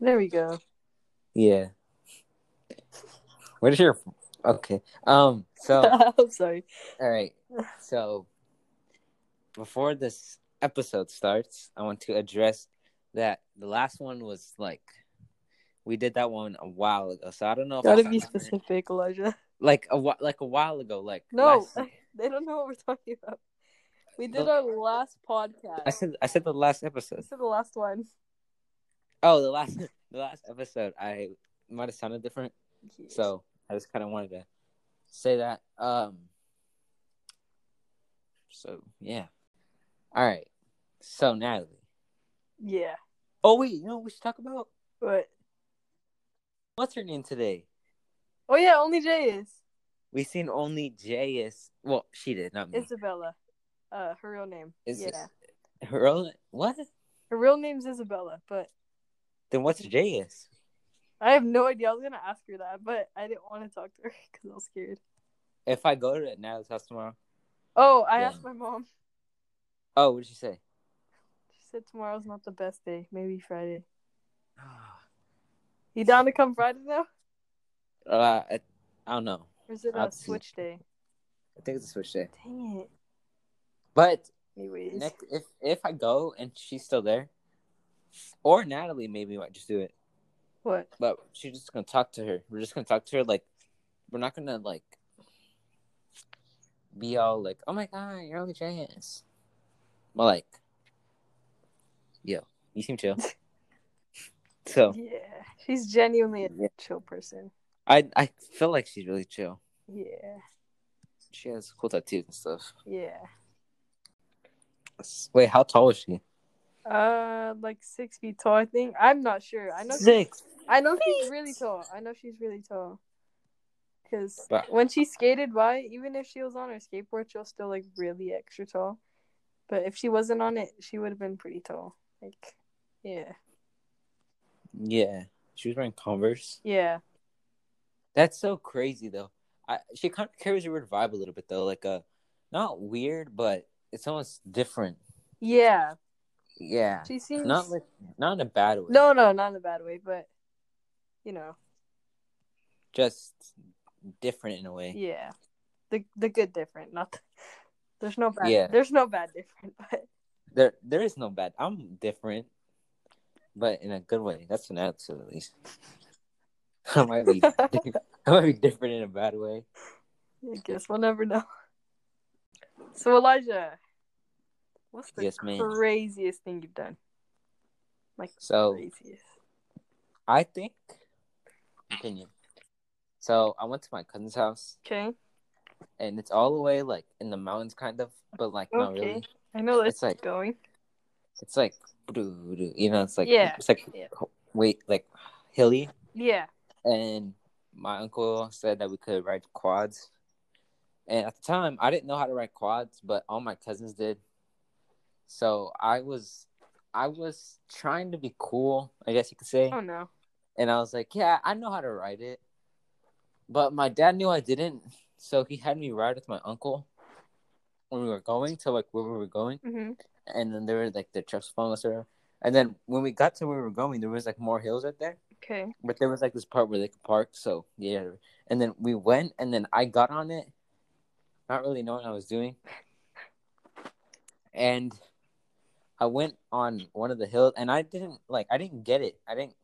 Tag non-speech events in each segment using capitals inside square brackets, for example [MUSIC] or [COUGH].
There we go. Yeah. What is your okay? Um. So [LAUGHS] I'm sorry. all right. So before this episode starts, I want to address that the last one was like we did that one a while ago. So I don't know if Gotta I- be specific, Elijah. Like a like a while ago. Like No, last- [LAUGHS] they don't know what we're talking about. We did Look. our last podcast. I said I said the last episode. is the last one. Oh, the last [LAUGHS] the last episode. I might have sounded different. So I just kind of wanted to say that. Um. So yeah. All right. So Natalie. yeah. Oh wait, you know what we should talk about? But What's her name today? oh yeah, onlyjayus We seen onlyjayus. Well, she did, not me. Isabella. Uh, her real name. Is yeah, her own what? her real name's Isabella, but Then what's Jayus? I have no idea. I was gonna ask her that, but I didn't want to talk to her [LAUGHS] because I was scared. If I go to Natalie's house tomorrow. Oh, I Yeah. asked my mom. Oh, what did she say? She said tomorrow's not the best day. Maybe Friday. [SIGHS] You down to come Friday now? Uh, I, I don't know. Or is it I'll a switch day? I think it's a switch day. Dang it. But Anyways. next, if if I go and she's still there, or Natalie maybe might just do it. What? But she's just gonna talk to her. We're just gonna talk to her like we're not gonna like be all like, "Oh my god, you're onlyjayus" But like, yo, you seem chill. [LAUGHS] so Yeah. She's genuinely a Yeah. chill person. I I feel like she's really chill. Yeah. She has cool tattoos and stuff. Yeah. Wait, how tall is she? Uh, like six feet tall, I think. I'm not sure. I know. Six. I know she's really tall. I know she's really tall. Because But- when she skated by, even if she was on her skateboard, she was still like really extra tall. But if she wasn't on it, she would have been pretty tall. Like, yeah, Yeah, she was wearing Converse. yeah, That's so crazy though. I she kind of carries a weird vibe a little bit though, like a not weird, but it's almost different. yeah. Yeah, She seems not like not in a bad way. no, no, not in a bad way, but you know, just different in a way. yeah, the the good different, not. The, there's no bad. Yeah. There's no bad different, [LAUGHS] but There there is no bad. I'm different, but in a good way. That's an attitude at least. [LAUGHS] I might be [LAUGHS] I might be different in a bad way. I guess we'll never know. So Elijah, what's the Yes, craziest thing you've done? Like So craziest. I think opinion. So I went to my cousin's house Okay. and it's all the way like in the mountains kind of, but like not Okay. really. I know It's like- going. It's like you know, it's like Yeah, it's like yeah. wait like hilly Yeah. and my uncle said that we could ride quads. And at the time, I didn't know how to ride quads, but all my cousins did. So I was, I was trying to be cool, I guess you could say. Oh no. And I was like, "Yeah, I know how to ride it," but my dad knew I didn't, so he had me ride with my uncle when we were going to like where we were going hmm and then there were like the trucks following us around. And then when we got to where we were going, there was like more hills right there. Okay. But there was like this part where they could park, so yeah. And then we went, and then I got on it, not really knowing what I was doing. And I went on one of the hills, and I didn't like, I didn't get it. I didn't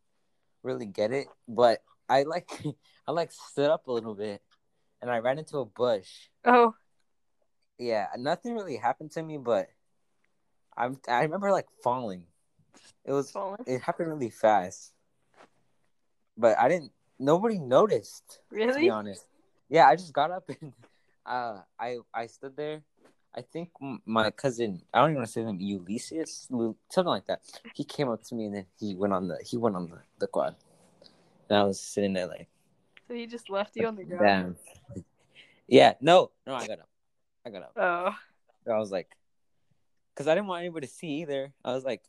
really get it, but I like, [LAUGHS] I like stood up a little bit, and I ran into a bush. Oh. Yeah, nothing really happened to me, but I'm, I remember like falling. It was Falling. it happened really fast. But I didn't nobody noticed, Really? to be honest. Yeah, I just got up and [LAUGHS] uh I I stood there. I think my cousin, I don't even want to say them, Ulysses, something like that. He came up to me and then he went on the he went on the, the quad. And I was sitting there like, So he just left you on the ground. damn. Yeah, no, no, I got up. I got up. Oh. I was like, because I didn't want anybody to see either. I was like,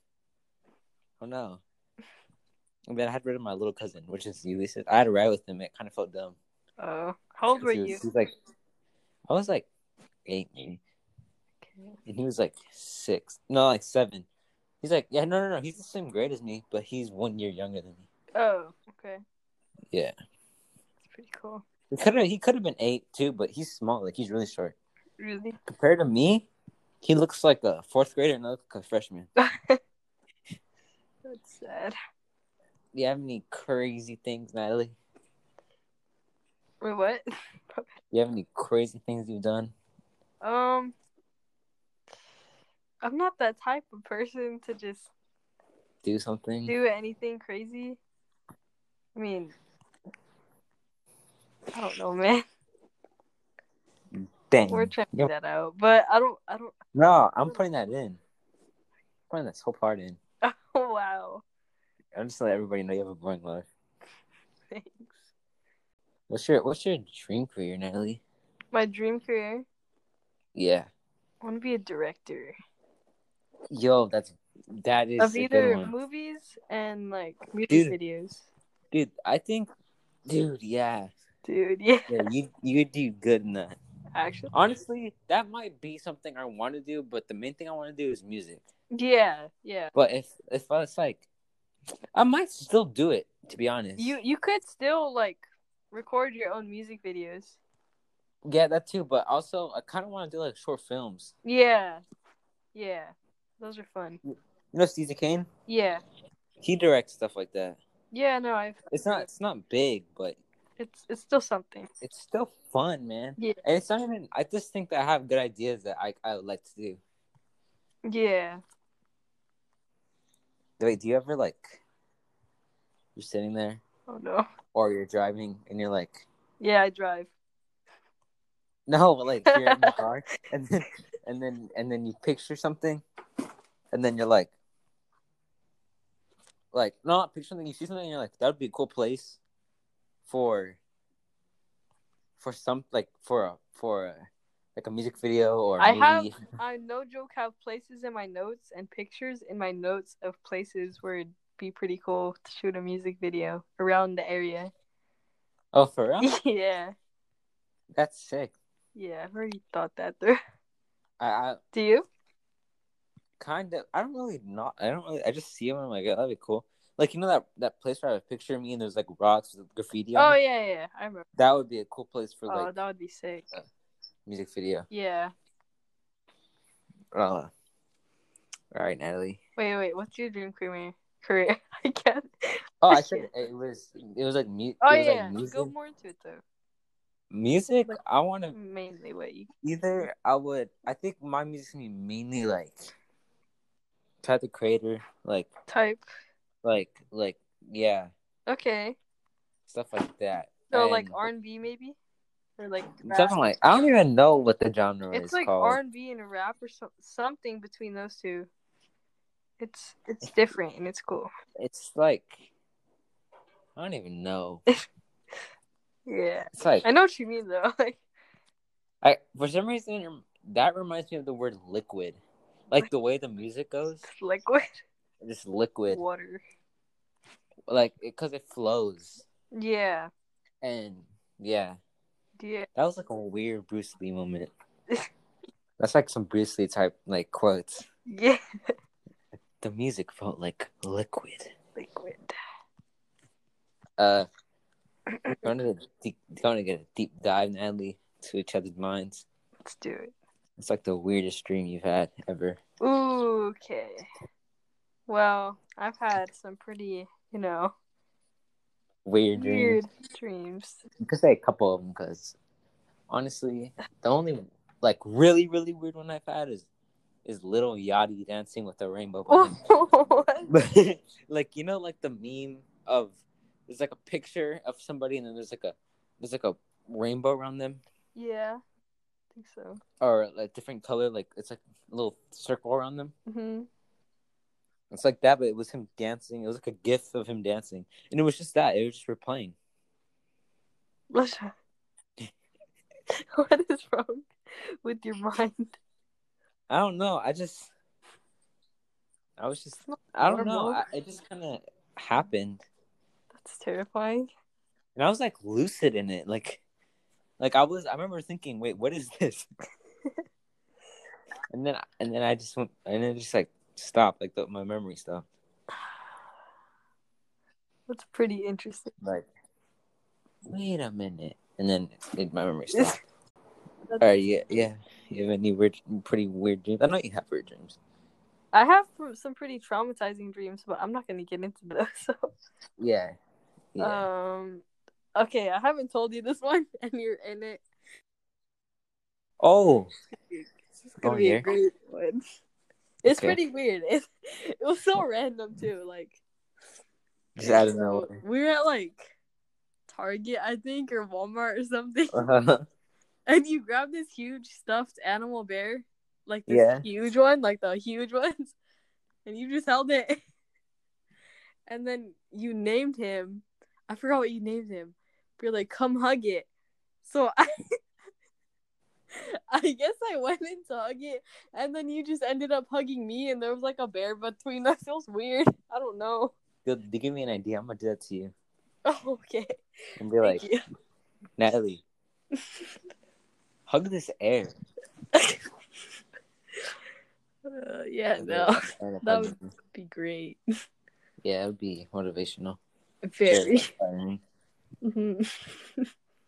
oh no. And then I had rid of my little cousin, which is Ulysses. I had to ride with him. It kind of felt dumb. Oh. How old were was- you? He's like, I was like eight, maybe. And he was like six. No, like seven. He's like, yeah, no, no, no. He's the same grade as me, but he's one year younger than me. Oh, okay. Yeah, That's pretty cool. he could have he could have been eight too, but he's small. Like he's really short Really? compared to me. He looks like a fourth grader and I look like a freshman. [LAUGHS] That's sad. Do you have any crazy things, Natalie? Wait, what? Do [LAUGHS] you have any crazy things you've done? um, I'm not that type of person to just Do something? do anything crazy. I mean, I don't know, man. Dang. We're trying Yep. that out, but I don't. I don't. No, I'm putting that in. putting that whole part in. [LAUGHS] Oh wow! I'm just letting everybody know you have a boring life. Thanks. What's your What's your dream career, Natalie? My dream career. Yeah. I want to be a director Yo, that's that is of either movies and like music Dude. videos. dude. I think, dude, yeah, Dude, [LAUGHS] yeah. yeah, you you do good in that. Actually, Honestly, that might be something I want to do, but the main thing I want to do is music. yeah, yeah. But if if I was like, I might still do it. To be honest, You you could still like record your own music videos. yeah, that too. But also, I kind of want to do like short films. Yeah, yeah. Those are fun. You know, Steve Kane. Yeah, He directs stuff like that. yeah. No, I've. It's not it's not big, but It's it's still something. it's still fun, man. Yeah. And it's not even. I just think that I have good ideas that I I would like to do. Yeah. Wait, do you ever like? You're sitting there, Oh no. or you're driving, and you're like, Yeah, I drive. no, but like you're in the [LAUGHS] car, and then and then and then you picture something, and then you're like, like no, not picture something. You see something, and you're like, that would be a cool place, for. For some like for a for a like a music video or I movie. have [LAUGHS] I no joke have places in my notes and pictures in my notes of places where it'd be pretty cool to shoot a music video around the area. [LAUGHS] Oh, for real? yeah. That's sick. Yeah, I've already thought that through. I, I Do you? Kind of. I don't really not. I don't really. I just see them. and I'm like, that'd be cool. Like you know that that place where I have a picture of me and there's like rocks with graffiti. Oh it? yeah, yeah, I remember. That would be a cool place for oh, like that would be sick. music video. Yeah. Uh, all right, Natalie. Wait, wait. What's your dream career? Career? [LAUGHS] I can't. Oh, I said it was. It was like mu- Oh it was yeah. like music. Go more into it though. Music. I want to Mainly what you. either. I would. I think my music's gonna be mainly like type of creator, like Type. like like yeah, Okay. stuff like that. So like R and B maybe, or like rap? Something like I don't even know what the genre It's is It's like. R and B and a rap or so- something between those two. It's it's different and it's cool. It's like I don't even know. [LAUGHS] Yeah, It's like I know what you mean though. Like [LAUGHS] I for some reason that reminds me of the word liquid, like the way the music goes. [LAUGHS] liquid Just liquid, water. like because it flows, Yeah, and yeah, yeah. that was like a weird Bruce Lee moment. [LAUGHS] That's like some Bruce Lee type like quotes. Yeah, The music felt like liquid. liquid. Uh, going to going to get a deep dive, Natalie, to each other's minds. Let's do it. It's like the weirdest dream you've had ever. Ooh, okay. Well, I've had some pretty, you know, Weird dreams. weird dreams. You could say a couple of them because honestly, the only like really really weird one I've had is is Lil Yachty dancing with a rainbow. [LAUGHS] [LAUGHS] Like you know, like the meme of there's like a picture of somebody and then there's like a there's like a rainbow around them yeah, think so. or a different color, like it's like a little circle around them. hmm It's like that, but it was him dancing. It was like a gif of him dancing, and it was just that. It was just replaying. Listen, [LAUGHS] what is wrong with your mind? I don't know. I just, I was just, I don't know. I, it just kind of happened, That's terrifying. and I was like lucid in it. Like, like I was. I remember thinking, wait, what is this? [LAUGHS] and then, and then I just went, and then just like stopped. Like the, my memory stopped. That's pretty interesting. Like, wait a minute, and then it, my memory stopped. All right, yeah, yeah. You have any weird, pretty weird dreams? I know you have weird dreams. I have some pretty traumatizing dreams, but I'm not gonna get into those. [LAUGHS] So, Yeah, yeah. um, okay, I haven't told you this [LAUGHS] one, and you're in it. oh, is gonna Oh, be yeah? a great one. It's Okay. pretty weird. It, [LAUGHS] it was so random too. Like, just out of nowhere. we were at like Target, I think, or Walmart or something, [LAUGHS] Uh-huh. and you grabbed this huge stuffed animal bear, like this Yeah. huge one, like the huge ones, and you just held it. And then you named him. I forgot what you named him. You're like, come hug it. So [LAUGHS] I I guess I went in to hug it, and then you just ended up hugging me, and there was like a bear between us. [LAUGHS] It was weird. I don't know. Good. To give me an idea, I'm gonna do that to you [LAUGHS] Oh, okay. and be like, you. Natalie, hug this air. Uh, yeah, no, then- and if that would- be great. Yeah, it would be motivational. Very. inspiring. [LAUGHS] Mhm.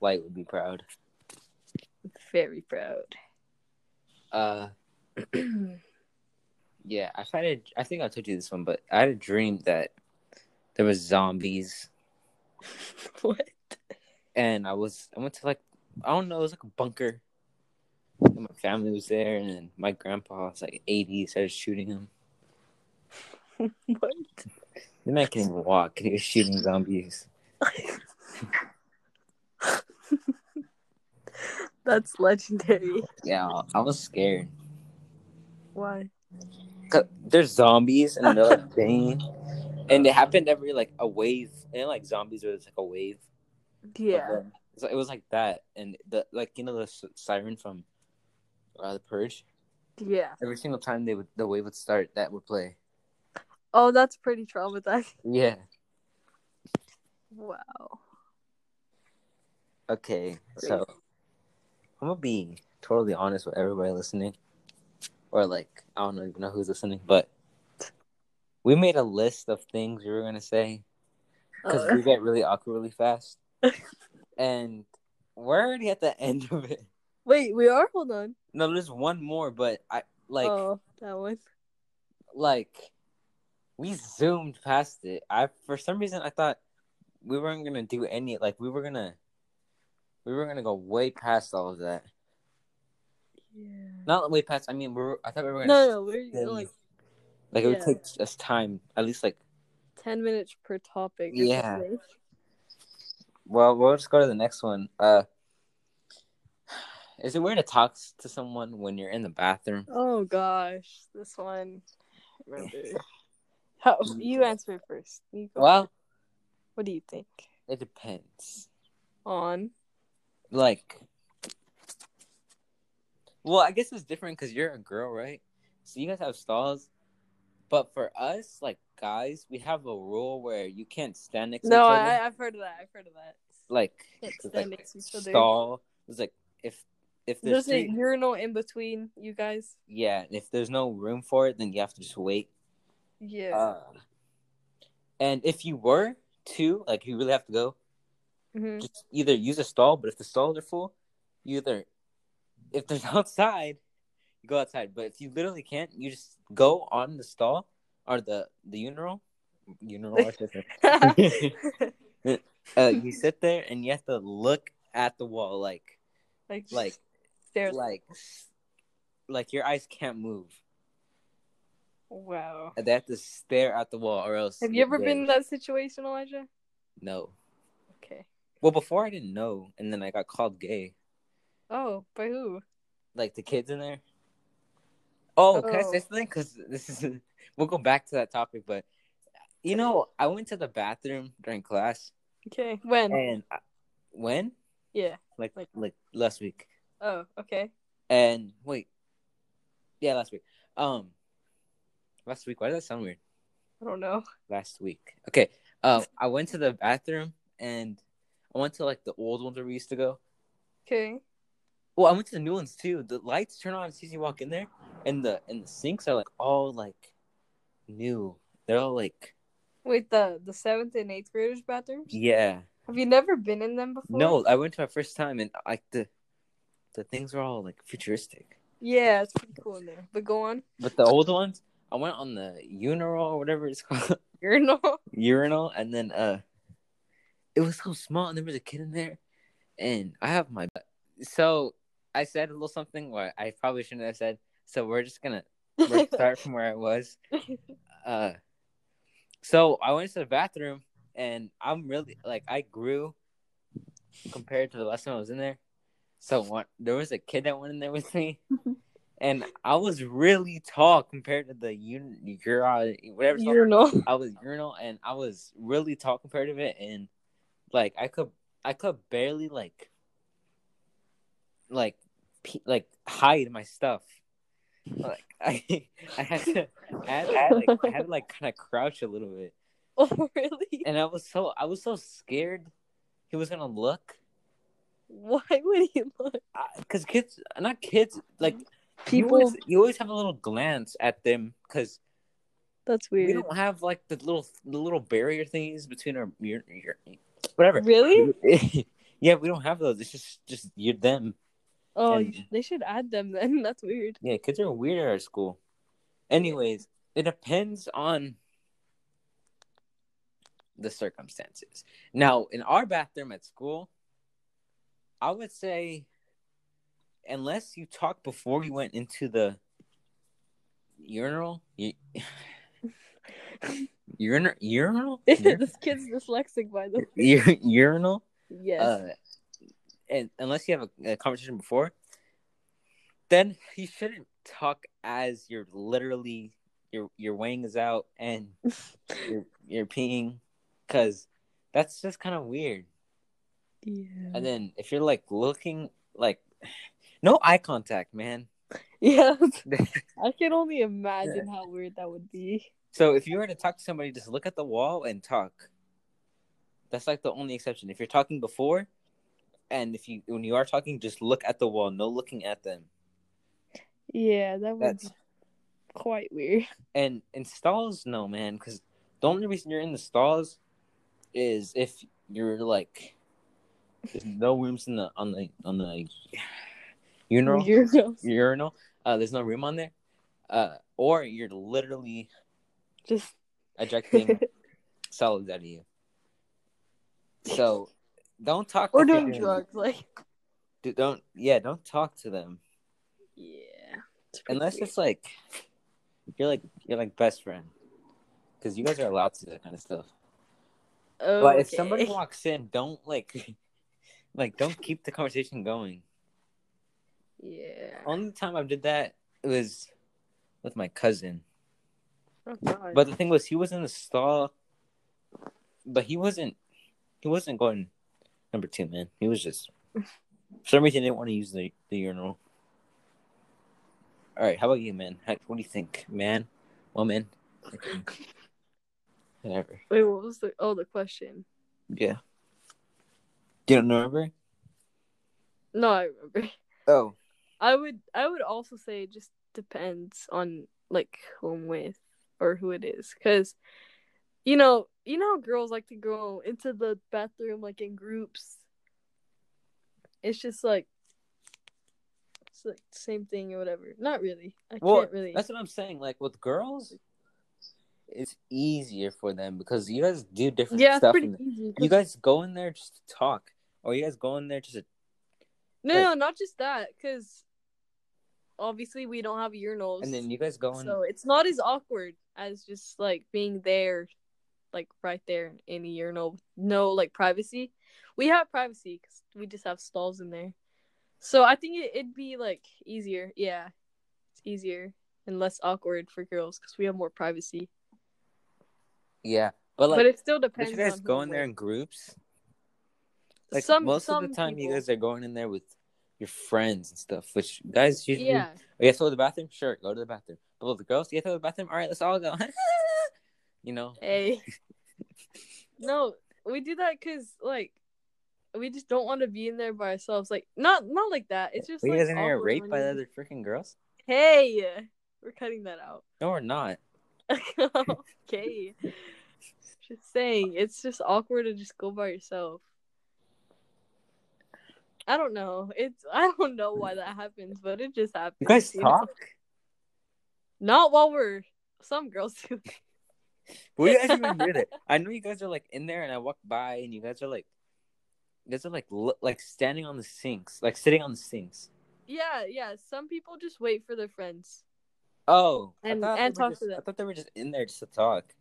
Light would be proud. Very proud. Uh, [CLEARS THROAT] yeah, I've had a. I think I told you this one, but I had a dream that there was zombies, [LAUGHS] what? and I was. I went to like. I don't know. It was like a bunker. And my family was there, and then my grandpa was like eighty, started shooting them. [LAUGHS] what? The man can't even walk. and He was shooting zombies. [LAUGHS] That's legendary. Yeah, I was scared. Why? 'Cause There's zombies, and they're like banging, and it happened every like a wave, and like zombies just like a wave. Yeah. So it was like that, and the like you know the siren from uh, the Purge. Yeah. Every single time they would the wave would start, that would play. Oh, that's pretty traumatizing. Yeah. Wow. Okay, so I'm gonna be totally honest with everybody listening, or like I don't even know who's listening, but we made a list of things we were gonna say because Uh, we get really awkward really fast, [LAUGHS] and we're already at the [LAUGHS] end of it. wait, we are? Hold on. No, there's one more, but I like oh, that one. like we zoomed past it. I for some reason I thought we weren't gonna do any like we were gonna we were gonna go way past all of that. Yeah. Not way past. I mean, we were, I thought we were gonna no, no, we're like like it would yeah. take us time at least like. 10 minutes per topic. Yeah. Well, we'll just go to the next one. Uh, is it weird to talk to someone when you're in the bathroom? Oh, gosh. This one. [LAUGHS] How, you answer it first. You go. Well, What do you think? it depends. On. Like, well, I guess it's different because you're a girl, right? So you guys have stalls, but for us, like guys, we have a rule where you can't stand next to No, each other. I, I've heard of that. I've heard of that. like, it's stand like next to stall. It's like if if there's There's a urinal in between you guys. yeah, if there's no room for it, then you have to just wait. Yeah. Uh, and if you were to like, you really have to go. Mhm. Just either use a stall, but if the stalls are full, you either if there's [LAUGHS] outside, you go outside. But if you literally can't, you just go on the stall or the the urinal. Urinal. [LAUGHS] Uh, you sit there and you have to look at the wall, like like, like stairs. like like your eyes can't move. Wow. They have to stare at the wall, or else. Have you ever dead. been in that situation, Elijah? No. Okay. Well, before I didn't know, and then I got called gay. Oh, by who? Like the kids in there. Oh, can I Oh. say something? Because this is [LAUGHS] we'll go back to that topic, but you know, I went to the bathroom during class, Okay. When? and I, when yeah. like Like- like last week, Oh, okay. and wait, yeah, last week. Um, last week. Why does that sound weird? I don't know. Last week. Okay. Uh, I went to the bathroom and I went to like the old ones where we used to go. Okay. Well, I went to the new ones too. The lights turn on as soon as you walk in there, and the and the sinks are like all like new. They're all like Wait, the the seventh and eighth graders bathrooms? Yeah. Have you never been in them before? No, I went to my first time and like the the things were all like futuristic. Yeah, it's pretty cool in there. But go on. But the old ones, I went on the urinal or whatever it's [LAUGHS] called. Urinal. urinal and then uh it was so small and there was a kid in there and I have my so I said a little something what I probably shouldn't have said. So we're just gonna we're start from where I was. [LAUGHS] Uh so I went to the bathroom and I'm really like I grew compared to the last time I was in there. So what there was a kid that went in there with me [LAUGHS] and I was really tall compared to the un- ur- whatever it's called. Urinal. I was urinal and I was really tall compared to it and like I could I could barely like like pe- like hide my stuff. Like [LAUGHS] I I had to I had to like I had to like kind of crouch a little bit. [LAUGHS] Oh really? And I was so I was so scared he was going to look Why would he look? cuz kids not kids like People. you always, you always have a little glance at them cuz That's weird. we don't have like the little the little barrier things between our your, your whatever. Really? [LAUGHS] yeah, we don't have those. It's just just you them. Oh, And- they should add them then. [LAUGHS] That's weird. Yeah, kids are weird at our school. Anyways, it depends on the circumstances. Now, in our bathroom at school, I would say unless you talk before you went into the urinal, u- urinal, urinal, [LAUGHS] this kid's dyslexic, by the [LAUGHS] way. Ur- urinal, Yes. uh, and unless you have a, a conversation before, then you shouldn't talk as you're literally your your wang is out and [LAUGHS] you're you're peeing, because that's just kind of weird. yeah. And then if you're like looking like [SIGHS] no eye contact, man. Yeah. I can only imagine how weird that would be. So if you were to talk to somebody, just look at the wall and talk. That's like the only exception. If you're talking before, and if you when you are talking, just look at the wall, no looking at them. Yeah, that would That's be quite weird. and in stalls, no man, because the only reason you're in the stalls is if you're like there's no rooms in the on the on the urinal Urinals. urinal. Uh, there's no room on there. Uh, or you're literally Just ejecting [LAUGHS] solids out of you. So don't talk. or doing drugs, like Dude, don't yeah, don't talk to them yeah. It's unless weird. it's like you're like you're like best friend because you guys are allowed to do that kind of stuff. oh, But if somebody walks in, don't like [LAUGHS] like don't keep the conversation going. yeah. Only time I did that was with my cousin. Oh, God. But the thing was, he was in the stall, but he wasn't. He wasn't going number two, man. He was just [LAUGHS] for some reason didn't want to use the the urinal. All right, how about you, man? How, what do you think, man, woman, [LAUGHS] whatever? wait, what was the oh the question? Yeah. You don't remember? No, I remember. Oh, I would I would also say it just depends on like who I'm with or who it is, because you know you know how girls like to go into the bathroom like in groups. It's just like it's like the same thing or whatever. Not really. I well, can't really. that's what I'm saying. Like with girls, it's easier for them because you guys do different yeah, stuff. pretty easy. you guys go in there just to talk, or you guys go in there just to no, like- no, not just that, because obviously we don't have urinals, and then you guys go in. so it's not as awkward as just like being there, like right there in a urinal. No, like privacy. We have privacy because we just have stalls in there. So I think it, it'd be like easier. Yeah, it's easier and less awkward for girls because we have more privacy. yeah, but like, but it still But depends. you guys go in there in groups. Like some most some of the time, you guys are going in there with your friends and stuff. Which guys usually, Yeah, oh, go to the bathroom. Sure, go to the bathroom. With the girls, get to the bathroom. All right, let's all go. [LAUGHS] you know, Hey. [LAUGHS] no, we do that because like we just don't want to be in there by ourselves. Like not not like that. It's just you like guys in there raped by the other freaking girls? Hey, we're cutting that out. No, we're not. [LAUGHS] okay. Just saying, it's just awkward to just go by yourself. I don't know. It's I don't know why that happens, but it just happens. You guys you know? Not while we're some girls do. Where you guys even hear that? I know you guys are like in there, and I walk by, and you guys are like, you guys are like like standing on the sinks, like sitting on the sinks. Yeah, yeah. Some people just wait for their friends. Oh, And- and talk just- to them. I thought they were just in there just to talk.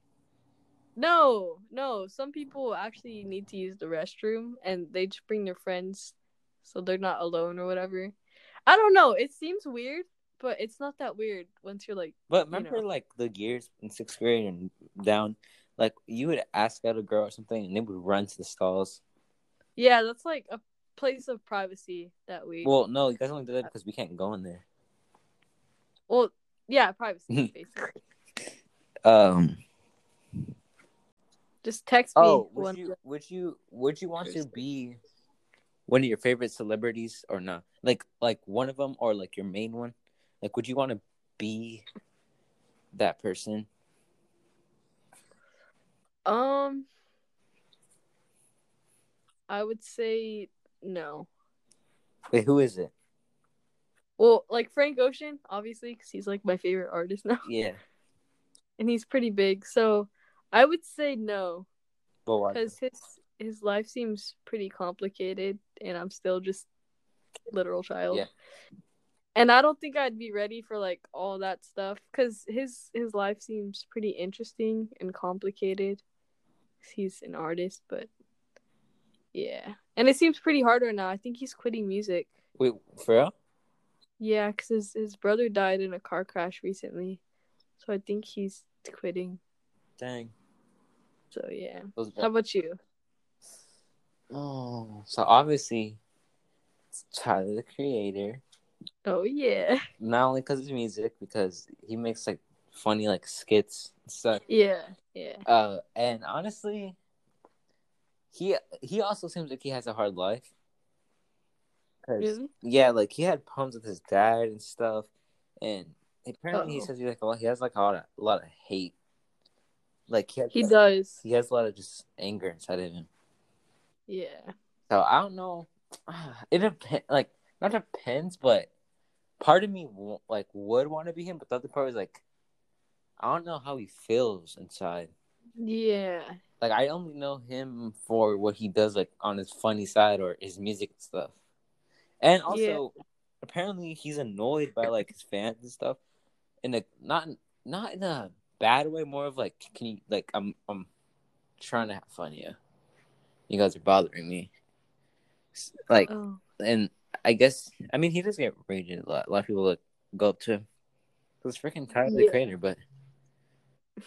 No, no. Some people actually need to use the restroom and they just bring their friends so they're not alone or whatever. I don't know. It seems weird, but it's not that weird once you're like, But You remember, know. like the years in sixth grade and down, like you would ask out a girl or something, and they would run to the stalls. yeah, that's like a place of privacy that we. Well, no, you guys only did that because we can't go in there. Well, yeah, privacy [LAUGHS] basically. Um. Just text me. Oh, would you would you would you want to be one of your favorite celebrities or not? Like like one of them or like your main one? Like would you want to be that person? Um, I would say no. Wait, who is it? Well, like Frank Ocean, obviously, because he's like my favorite artist now, [LAUGHS] Yeah. and he's pretty big. So I would say no, because his his life seems pretty complicated, and I'm still just literal child. Yeah. And I don't think I'd be ready for like all that stuff because his his life seems pretty interesting and complicated. He's an artist, but yeah, and it seems pretty hard right now. I think he's quitting music. Wait, for real? Yeah, because his, his brother died in a car crash recently. So I think he's quitting. Dang. So yeah. How about you? Oh, so obviously, it's Tyler the Creator. Oh yeah. Not only because of music, because he makes like funny like skits and stuff. Yeah. Yeah. Uh, and honestly, he he also seems like he has a hard life. Really? Yeah, like he had problems with his dad and stuff, and apparently he Uh-oh. says he like a lot, he has like a lot of a lot of hate. Like he has, He does. he has a lot of just anger inside of him. Yeah. So I don't know. [SIGHS] It depends. Like not depends, but part of me like would want to be him, but the other part is like, I don't know how he feels inside. Yeah. Like I only know him for what he does, like on his funny side or his music and stuff. And also, apparently, he's annoyed by like his fans and stuff, in a not not in a bad way, more of like, can you like I'm I'm trying to have fun, yeah. You guys are bothering me. Like, Oh. and I guess I mean he does get rated a lot. A lot of people like go up to him. It was freaking Tyler the Yeah. Creator, but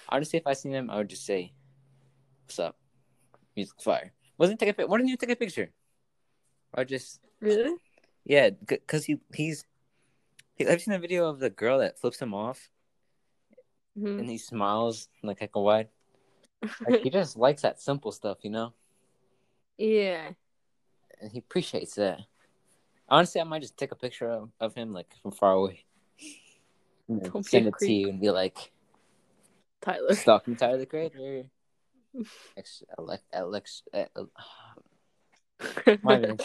honestly, if I seen him, I would just say, "What's up? Music fire." Wasn't take a pic- Why didn't you take a picture? I just Really? yeah, because he he's. He, I've seen a video of the girl that flips him off Mhm. and he smiles like heck of wide. Like [LAUGHS] he just likes that simple stuff, you know, yeah. and he appreciates that. Honestly, I might just take a picture of, of him like from far away, and Don't be send a it to you and be like, Tyler. "Stalking Tyler the Creator." [LAUGHS] Ex- Alex, Alex, uh, my bad.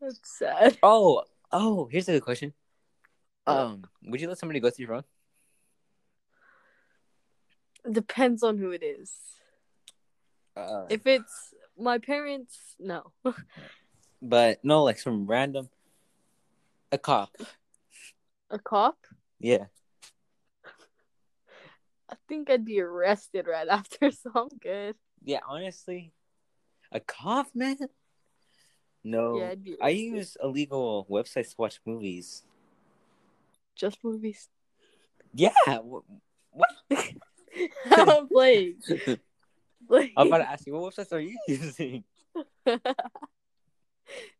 That's sad. Oh, oh, here's a good question. Um, would you let somebody go through your phone? Depends on who it is. Uh, If it's my parents, no. [LAUGHS] but no, like some random, a cop. A cop? Yeah. I think I'd be arrested right [LAUGHS] after, so I'm good. Yeah, honestly, a cop, man. No, Yeah, I use illegal websites to watch movies. just movies. Yeah, wh- what? [LAUGHS] I'm playing. [LAUGHS] Like, I'm about to ask you, what websites are you [LAUGHS] using? [LAUGHS]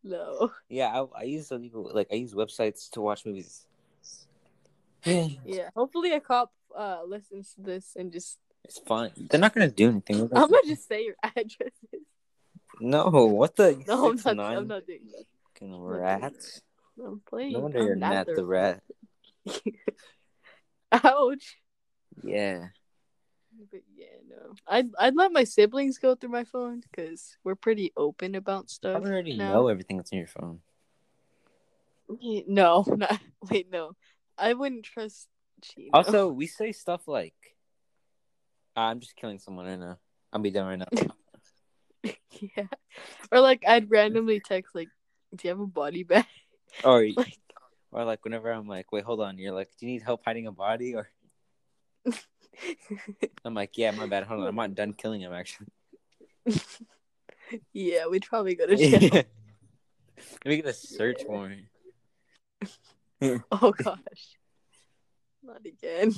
no. Yeah, I, I use illegal, like I use websites to watch movies. [SIGHS] Yeah. Hopefully a cop uh listens to this and just It's fine. They're not gonna do anything. They're I'm gonna- just say your addresses. No, what the? No, I'm not nine I'm not doing that. fucking rat. I'm playing. No wonder I'm you're not not the rat. Ouch. Yeah. But yeah, no. I'd I'd let my siblings go through my phone because we're pretty open about stuff. I already now. know everything that's in your phone. No, [LAUGHS] not wait, no. I wouldn't trust Chino. Also, we say stuff like, "Ah, "I'm just killing someone right now. I'll be done right now." [LAUGHS] yeah. Or like I'd randomly text like, "Do you have a body bag?" or [LAUGHS] like, or like whenever I'm like, "Wait, hold on," you're like, "Do you need help hiding a body?" Or [LAUGHS] I'm like, "Yeah, my bad. Hold on, I'm not done killing him actually." [LAUGHS] yeah, we'd probably go to [LAUGHS] jail. Me get a search warrant. oh gosh, not again.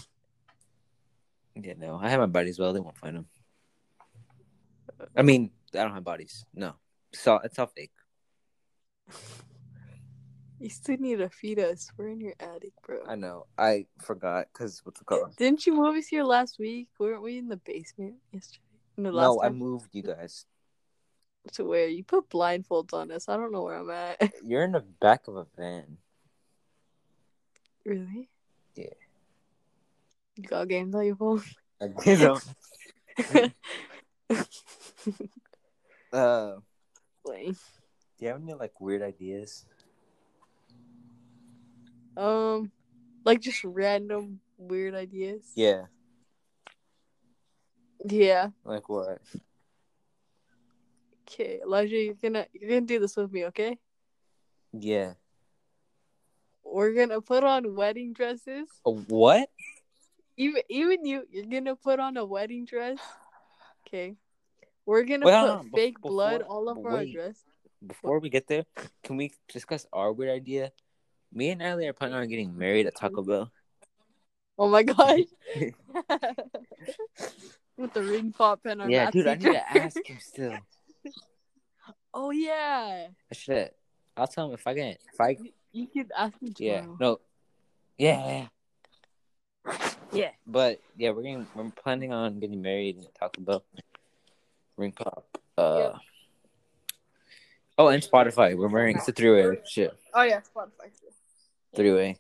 Yeah, no, I have my buddies. Well, they won't find them. I mean, I don't have bodies. No, so it's all fake. [LAUGHS] You still need to feed us. We're in your attic, bro. I know. I forgot because what's it called? Didn't you move us here last week? Weren't we in the basement yesterday? No, I moved you guys. to where you put blindfolds on us. I don't know where I'm at. [LAUGHS] You're in the back of a van. really? Yeah. You got games on your phone? [LAUGHS] You know. Uh, Playing. do you have any like weird ideas? Um, like just random weird ideas. Yeah. Yeah. Like what? Okay, Elijah, you're gonna you're gonna do this with me, okay? Yeah. We're gonna put on wedding dresses. A what? Even even you, you're gonna put on a wedding dress. Okay. We're gonna Wait, put on, fake blood all over our dress. Before we get there, can we discuss our weird idea? Me and Natalie are planning on getting married at Taco Bell. Oh my god. [LAUGHS] [LAUGHS] With the ring pop and our yeah, dude, I need teacher. to ask him still. [LAUGHS] Oh yeah. I should. I'll tell him if I can if I You could ask me yeah no yeah yeah Yeah. but yeah we're getting we're planning on getting married at Taco Bell. Ring pop. Uh. Yep. Oh, and Spotify. We're wearing it's a three way shit. Oh yeah, Spotify. Three way.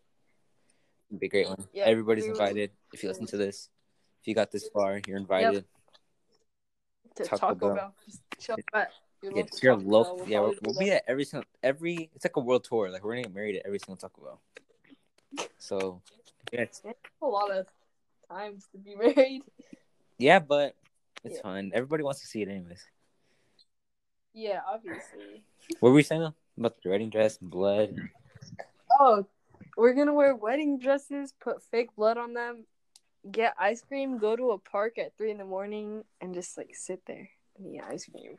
Be a great one. Yeah, Everybody's invited. If you listen to this, if you got this far, you're invited. To Taco Taco, Bell. Bell. Just show up at your Yeah, local if you're Taco Bell, local, we'll yeah, we'll, we'll be at every single every. It's like a world tour. Like we're gonna get married at every single Taco Bell. So, yeah, it's- a lot of times to be [LAUGHS] married. yeah, but it's Yeah. fun. Everybody wants to see it anyways. Yeah, obviously. What were we saying though? about the wedding dress and blood? Oh, we're gonna wear wedding dresses, put fake blood on them, get ice cream, go to a park at three in the morning, and just like sit there and eat ice cream.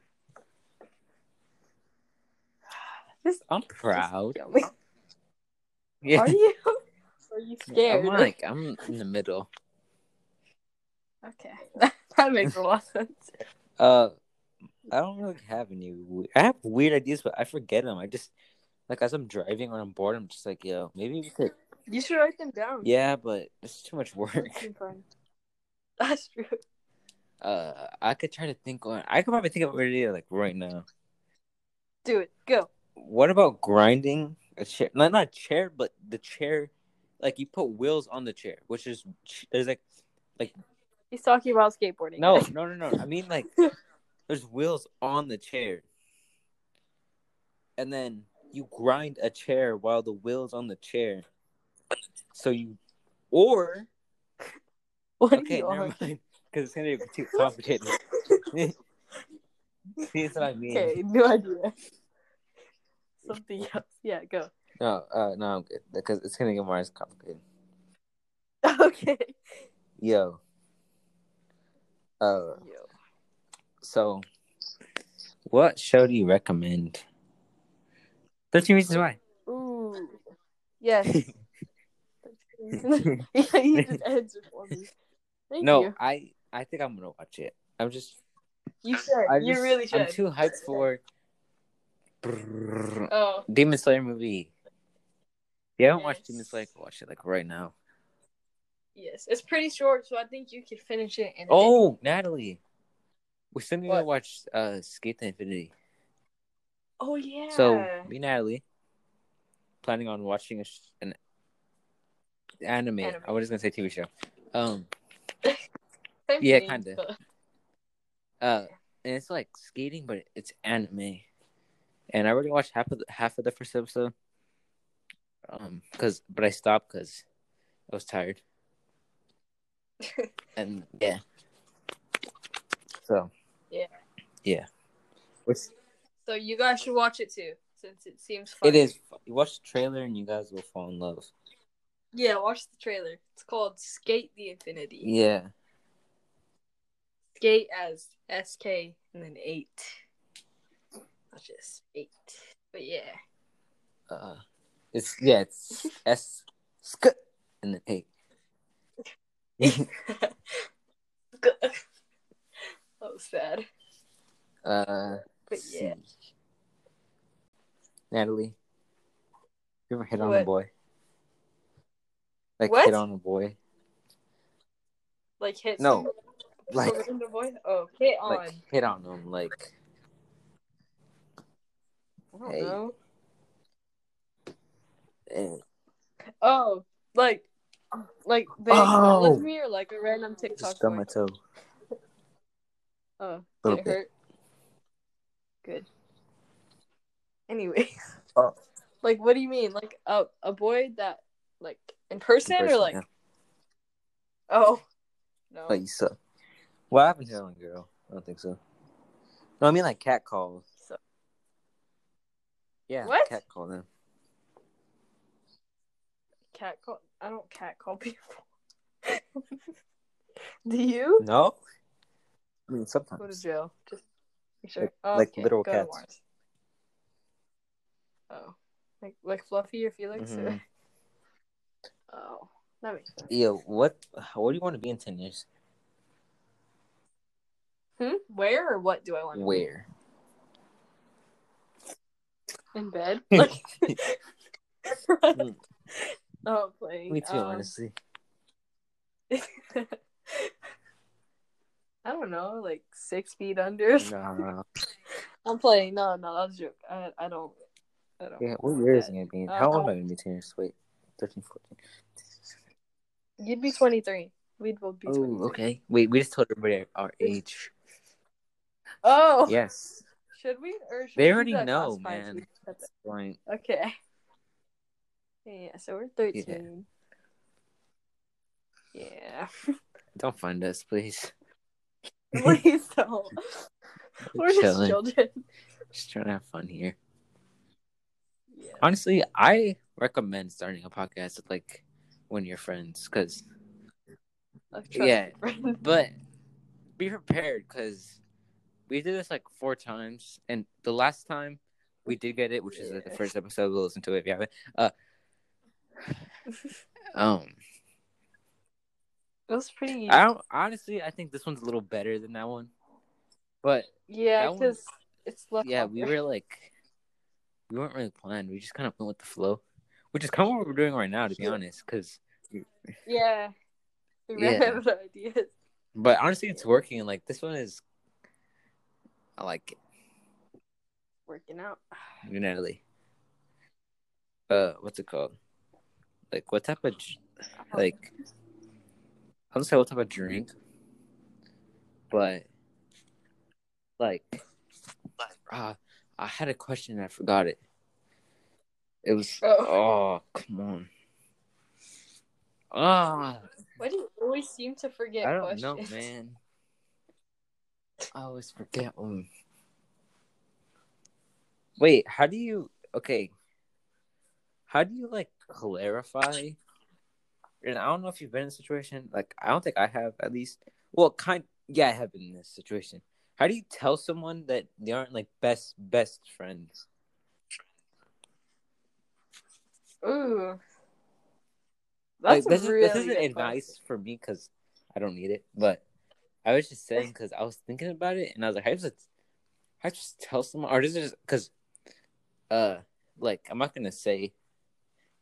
[SIGHS] This I'm [LAUGHS] proud. Yeah, Are you? [LAUGHS] Are you scared? I'm like I'm in the middle. Okay, [LAUGHS] that makes a lot of sense. Uh, I don't really have any. I have weird ideas, but I forget them. I just like as I'm driving or I'm bored, I'm just like, yo, maybe we could. You should write them down. Yeah, but it's too much work. That's true. Uh, I could try to think on. I could probably think of an idea like right now. Do it. Go. What about grinding a chair? Not not a chair, but the chair. Like you put wheels on the chair, which is there's like, like He's talking about skateboarding. no no no no. I mean like [LAUGHS] there's wheels on the chair, and then you grind a chair while the wheels on the chair. So you, or [LAUGHS] what okay, you never on? mind, because it's gonna be too complicated. [LAUGHS] See, what I mean. Okay, no idea. Something else. Yeah, go. No, uh, no, I'm good because it's gonna get more as complicated. [LAUGHS] Okay. Yo. Uh, Yo. so what show do you recommend? Thirteen Reasons Why. Ooh. Yes. [LAUGHS] [LAUGHS] yeah, you just answered for me. Thank no, you. I I think I'm gonna watch it. I'm just You should. I you just- really should. I'm too hyped for Oh. Demon Slayer movie. If you haven't watched Demon Slayer, go watch it like right now. Yes, it's pretty short, so I think you could finish it in. a day. Oh, Natalie, we're still gonna watch uh SK8 the Infinity. Oh yeah. So me, and Natalie, planning on watching a sh- an anime. Anime. I was just gonna say TV show. Um, [LAUGHS] Yeah, kinda. but- Uh, and it's like skating, but it's anime. And I already watched half of the, half of the first episode. Um, cause but I stopped because I was tired. [LAUGHS] And yeah. So. Yeah. Yeah. What's So you guys should watch it too, since it seems fun. it is? You watch the trailer and you guys will fall in love. Yeah, watch the trailer. It's called SK8 the Infinity. Yeah. Skate as S K and then eight. Not just eight. But yeah. Uh, it's yeah. It's [LAUGHS] S sk and then eight. [LAUGHS] that was sad. [LAUGHS] Uh, But yeah. see. Natalie, you ever hit on a boy? Like What? hit on a boy? Like hit No, some- like some random boy? Oh, hit on. like hit on him, like I don't hey. know. eh, Oh, like like they Oh. left me or like a random TikTok just stub my toe. Oh, did it bit. hurt? Good. Anyway, [LAUGHS] Oh. like, what do you mean? Like a a boy that like in person, In or like? yeah. Oh, no. Like you suck. I haven't hit on girl. I don't think so. No, I mean like cat calls. So- Yeah, What? cat call them. cat call. I don't cat call [LAUGHS] people. do you? No, I mean sometimes. Go to jail. Just sure. Like- Oh, like okay, literal go to cats. Mars. Oh, like like Fluffy or Felix? or- Mhm. Oh, that makes sense. Yo, what? What do you want to be in ten years? Hmm? Where or what do I want? to be? Where? In bed? [LAUGHS] Like, [LAUGHS] [LAUGHS] oh, I'm playing. Me too, um, honestly. I don't know, like six feet under. No, no, no. I'm playing. No, no, that was a joke. I, I don't. Yeah, what year is it gonna be? How old um, am I gonna be ten years? Wait, 13, 14. You'd be 23. We'd both be 23. Oh, okay. Wait, we just told everybody our age. Oh, Yes. should we? Or should They we already know, man. Okay. Yeah, so we're 13. Yeah. [LAUGHS] Don't find us, please. Please don't. [LAUGHS] We're just children. Just trying to have fun here. Yeah. Honestly, I recommend starting a podcast with like one of your friends, cause Yeah. [LAUGHS] but be prepared, cause we did this like four times, and the last time we did get it, which is like the first episode. We'll listen to it if you haven't. Uh, [LAUGHS] um, It was pretty. I don't honestly. I think this one's a little better than that one, but yeah, because it's yeah, we were like, we weren't really planned. We just kind of went with the flow, which is kind of what we're doing right now, to be honest. Because, [LAUGHS] Yeah. We ran Yeah. out of ideas. but honestly, it's working. Like this one is, I like it. Working out. [SIGHS] Natalie. Uh, what's it called? Like, what type of like? I don't say what type of drink, but like, ah, I had a question and I forgot it. It was Oh. oh, come on. Ah, Why do you always seem to forget I don't questions? know, man. I always forget one. Wait, how do you? Okay, how do you like clarify? And I don't know if you've been in a situation like I don't think I have at least. Well, kind yeah, I have been in this situation. How do you tell someone that they aren't like best best friends? Ooh. Like That's a this is this isn't advice question. for me because I don't need it, but I was just saying because I was thinking about it and I was like, I just I just tell someone or does it just because uh like I'm not gonna say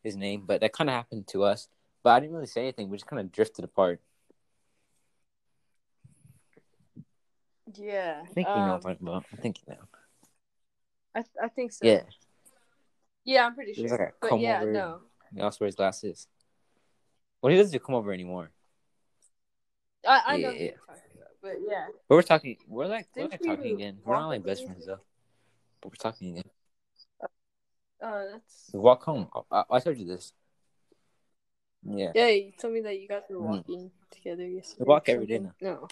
his name, but that kind of happened to us. But I didn't really say anything. We just kind of drifted apart. Yeah. I think you know what I'm um, talking about. I think you know. I, I think so. Yeah, Yeah, I'm pretty sure. like but yeah, over. no. he also wears glasses. Well, he doesn't come over anymore. I, I know Yeah, who you're about, but yeah. But we're talking. We're like we're like talking again. We're not like best friends though. But we're talking again. Uh, that's walk home. I, I told you this. Yeah. yeah. You told me that you guys were Mm. walking together yesterday. We walk every day now. No,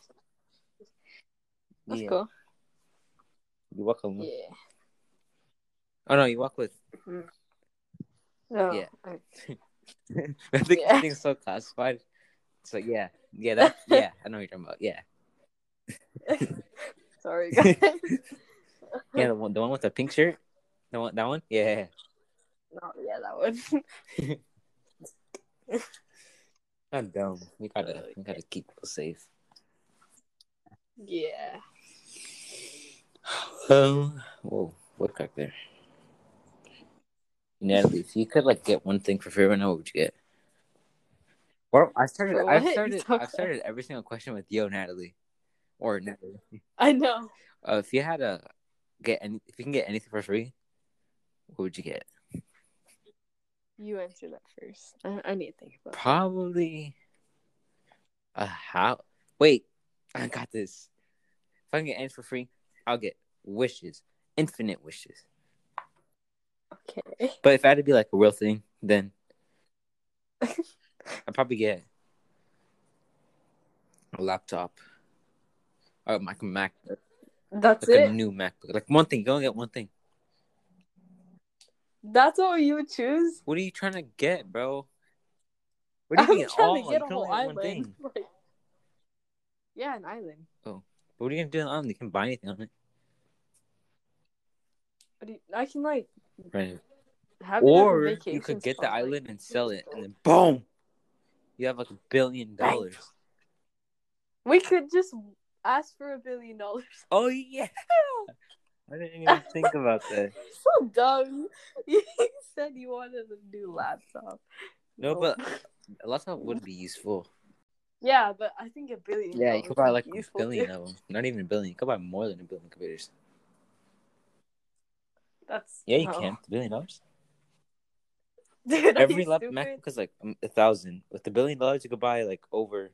that's yeah. cool. You walk alone. Yeah. Oh no, you walk with. No. Yeah. I- I think Yeah. everything's so classified. Like yeah, yeah, that yeah. I know what you're talking about. Yeah, [LAUGHS] Sorry, [LAUGHS] guys. yeah. The one, the one with the pink shirt. The one, that one. Yeah. no, yeah, that one. [LAUGHS] I'm dumb. We gotta, we gotta keep people safe. yeah. Um. Whoa, woodcock there. Natalie, if you could like get one thing for free right now, what would you get? Well, I started. For I started. I started every single question with yo, Natalie, or Natalie. I know. Uh, if you had to get any, if you can get anything for free, what would you get? You answer that first. I, I need to think about. it. Probably a house. Wait, I got this. If I can get anything for free, I'll get wishes, infinite wishes. Okay. But if I had to be like a real thing, then [LAUGHS] I'd probably get a laptop or like a Mac, That's like it. a new MacBook. Like one thing, you only get one thing. That's what you would choose. What are you trying to get, bro? What do you I'm mean? trying all? to oh, get can a whole island. [LAUGHS] Like, yeah, an island. Oh. What are you gonna do on? You can buy anything on it. But I can like Right. Or you could get the like- island and sell it, and then boom, you have like a billion dollars. We could just ask for a billion dollars. Oh yeah, [LAUGHS] I didn't even think about that. [LAUGHS] So dumb. [LAUGHS] You said you wanted a new laptop. No, but a laptop would be useful. Yeah, but I think a billion. Yeah, you could buy like a billion of them. Not even a billion. You could buy more than a billion computers. That's Yeah, you no. can. A billion dollars. [LAUGHS] Dude, Every laptop? MacBook is like um, a thousand. With a billion dollars, you could buy like over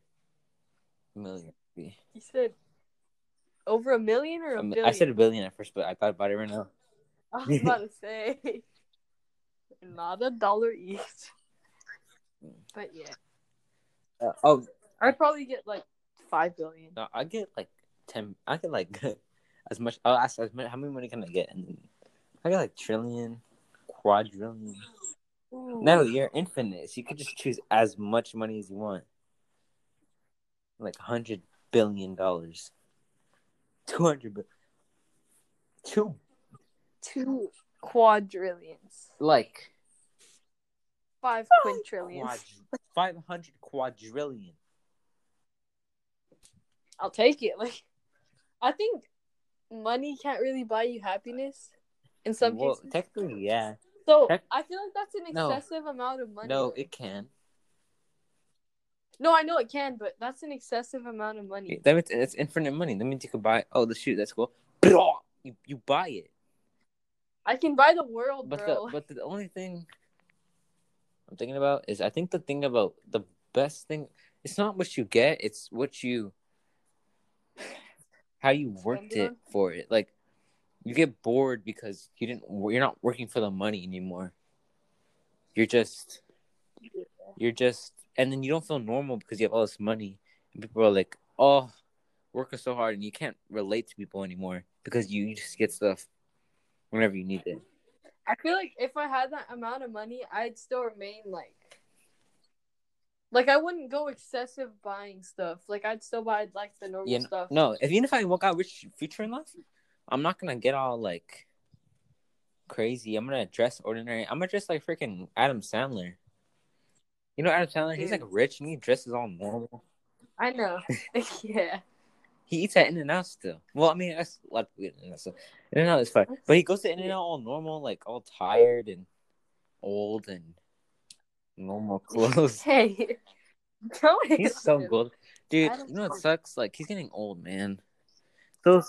a million. You said over a million or a mean, billion? I said a billion at first, but I thought about it right now. [LAUGHS] I was [LAUGHS] about to say, not a dollar each. But yeah, Uh, oh I'd probably get like five billion. no, I get like ten. I get like [LAUGHS] as much. I'll ask as much. How many money can I get? And then I get like trillion, quadrillion. No, you're infinite. So you could just choose as much money as you want. Like hundred billion dollars. Two hundred billion. Two two quadrillions, like five quintillions. quad, five hundred quadrillion. I'll take it. [LAUGHS] Like, I think money can't really buy you happiness in some well, cases. technically, yeah. So tec- I feel like that's an No. excessive amount of money. No, it can. No, I know it can, but that's an excessive amount of money. That means it's infinite money. That means you could buy. Oh, the shoe. That's cool. You you buy it. I can buy the world, But bro. the but the only thing I'm thinking about is I think the thing about the best thing it's not what you get, it's what you how you worked it for it. Like you get bored because you didn't you're not working for the money anymore. You're just you're just and then you don't feel normal because you have all this money and people are like, "Oh, working so hard," and you can't relate to people anymore because you, you just get stuff whenever you need it. I feel like if I had that amount of money, I'd still remain like, like I wouldn't go excessive buying stuff. Like I'd still buy like the normal Yeah, stuff. no. If even if I walk out rich future in life, I'm not gonna get all like crazy. I'm gonna dress ordinary. I'm gonna dress like freaking Adam Sandler. You know Adam Sandler? He's like rich and he dresses all normal. I know. [LAUGHS] [LAUGHS] yeah. He eats at In and Out still. Well, I mean, that's a lot of people In and Out. In and Out is fine, but he goes to In and Out all normal, like all tired and old and normal clothes. [LAUGHS] Hey. Don't hate He's so him. good, dude. You know what sucks? Like he's getting old, man. So, A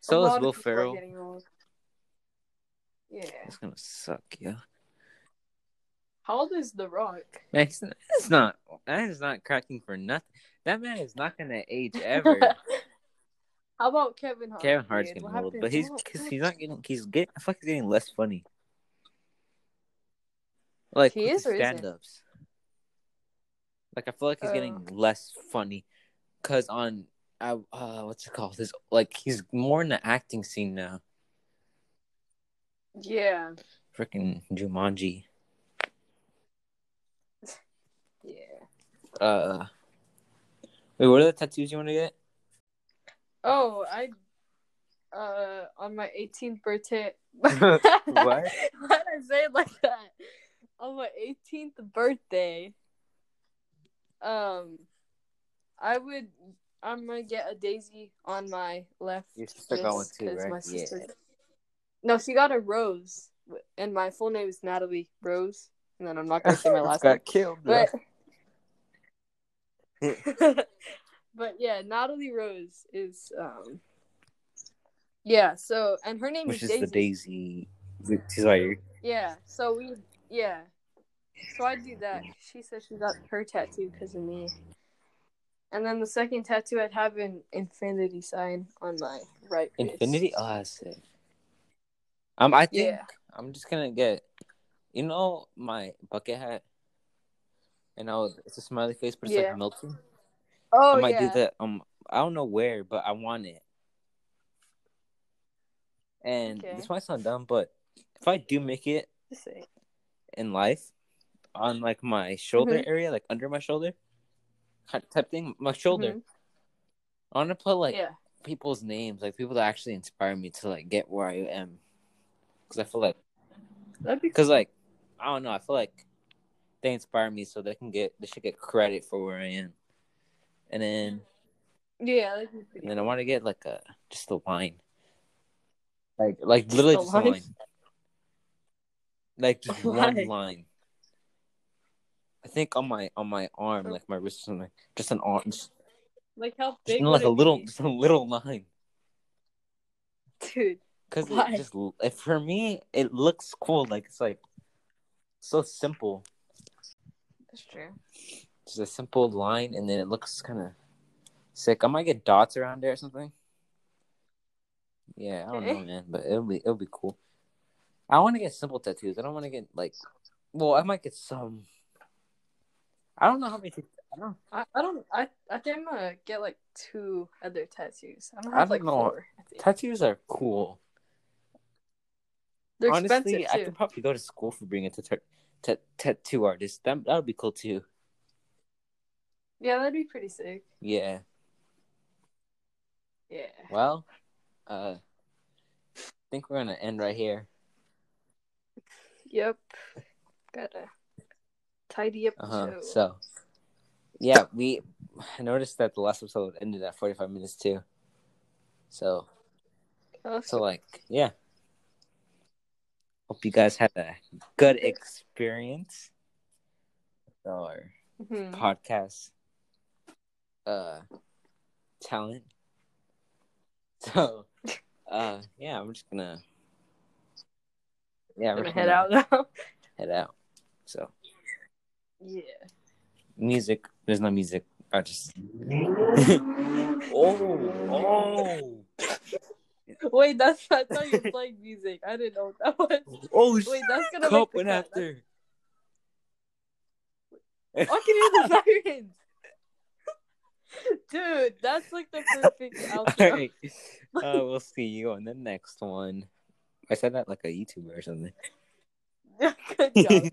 so lot is of Will Ferrell. Yeah. It's gonna suck, yeah. How old is The Rock? Man, he's not, it's not. That is not cracking for nothing. That man is not gonna age ever. [LAUGHS] How about Kevin Hart? Kevin Hart's dude? getting What old, happened? but he's What- cause he's not getting. He's getting. I feel like he's getting less funny. Like He is isn't? stand-ups. Like I feel like he's Oh. getting less funny, cause on uh, uh what's it called? His like he's more in the acting scene now. Yeah. Freaking Jumanji. Yeah. Uh, wait, what are the tattoos you want to get? Oh, I uh on my 18th birthday. [LAUGHS] [LAUGHS] What? Why did I say it like that? On my 18th birthday, um, I would. I'm gonna get a daisy on my left. Your sister got one too, right? My Yeah. sister. No, she got a rose, and my full name is Natalie Rose. And then I'm not gonna say my [LAUGHS] last name. got killed. But [LAUGHS] [LAUGHS] but yeah, Natalie Rose is um yeah, so and her name Which is is Daisy. the Daisy. Yeah, so we yeah. So I do that. She said she got her tattoo because of me. And then the second tattoo I'd have an infinity sign on my right wrist. Infinity. Oh, that's sick. Um, I think Yeah. I'm just gonna get, you know, my bucket hat, and I was, it's a smiley face, but it's Yeah. like melting. Oh I might yeah. do that. Um, I don't know where, but I want it. And Okay. this might sound dumb, but if I do make it in life, on like my shoulder Mhm. area, like under my shoulder, type thing, my shoulder, Mhm. I want to put like yeah. people's names, like people that actually inspire me to like get where I am. Because I feel like, That'd be because like, I don't know, I feel like they inspire me, so they can get they should get credit for where I am. And then, Yeah, and then I want to get like a just a line, like like literally a just a line? line, like just [LAUGHS] Why? one line. I think on my on my arm, like my wrist or something, just an arm, just, like how just big like would a little, be? just a little line. dude. Cause Why? it just if for me it looks cool. Like it's like so simple. That's true. Just a simple line, and then it looks kind of sick. I might get dots around there or something. Yeah, I don't know, man, but it'll be it'll be cool. I want to get simple tattoos. I don't want to get like, well, I might get some. I don't know how many. I don't. I, I don't I I think I'm gonna get like two other tattoos. I don't I have don't like know. four. I think. Tattoos are cool. They're Honestly, expensive I too. could probably go to school for being a tat- tat- tattoo artist. That that would be cool too. Yeah, that'd be pretty sick. Yeah. Yeah. Well, uh, I think we're gonna end right here. Yep. Gotta tidy up the Uh huh. show. So, yeah, we I noticed that the last episode ended at forty-five minutes too. So, Oh, so like, yeah. Hope you guys had a good experience with our mhm. podcast uh talent. [LAUGHS] So, uh, yeah, I'm just gonna. Yeah, I'm we're gonna head gonna out now. [LAUGHS] Head out. So. Yeah. music. There's no music. I just. [LAUGHS] oh, oh, [LAUGHS] Wait, that's I thought you were playing music. I didn't know what that was. oh! Wait, that's gonna cup make the went cut. after. I can hear the sirens. [LAUGHS] Dude, that's like the perfect outro. Alright. Uh, we'll see you on the next one. I said that like a YouTuber or something. Good job.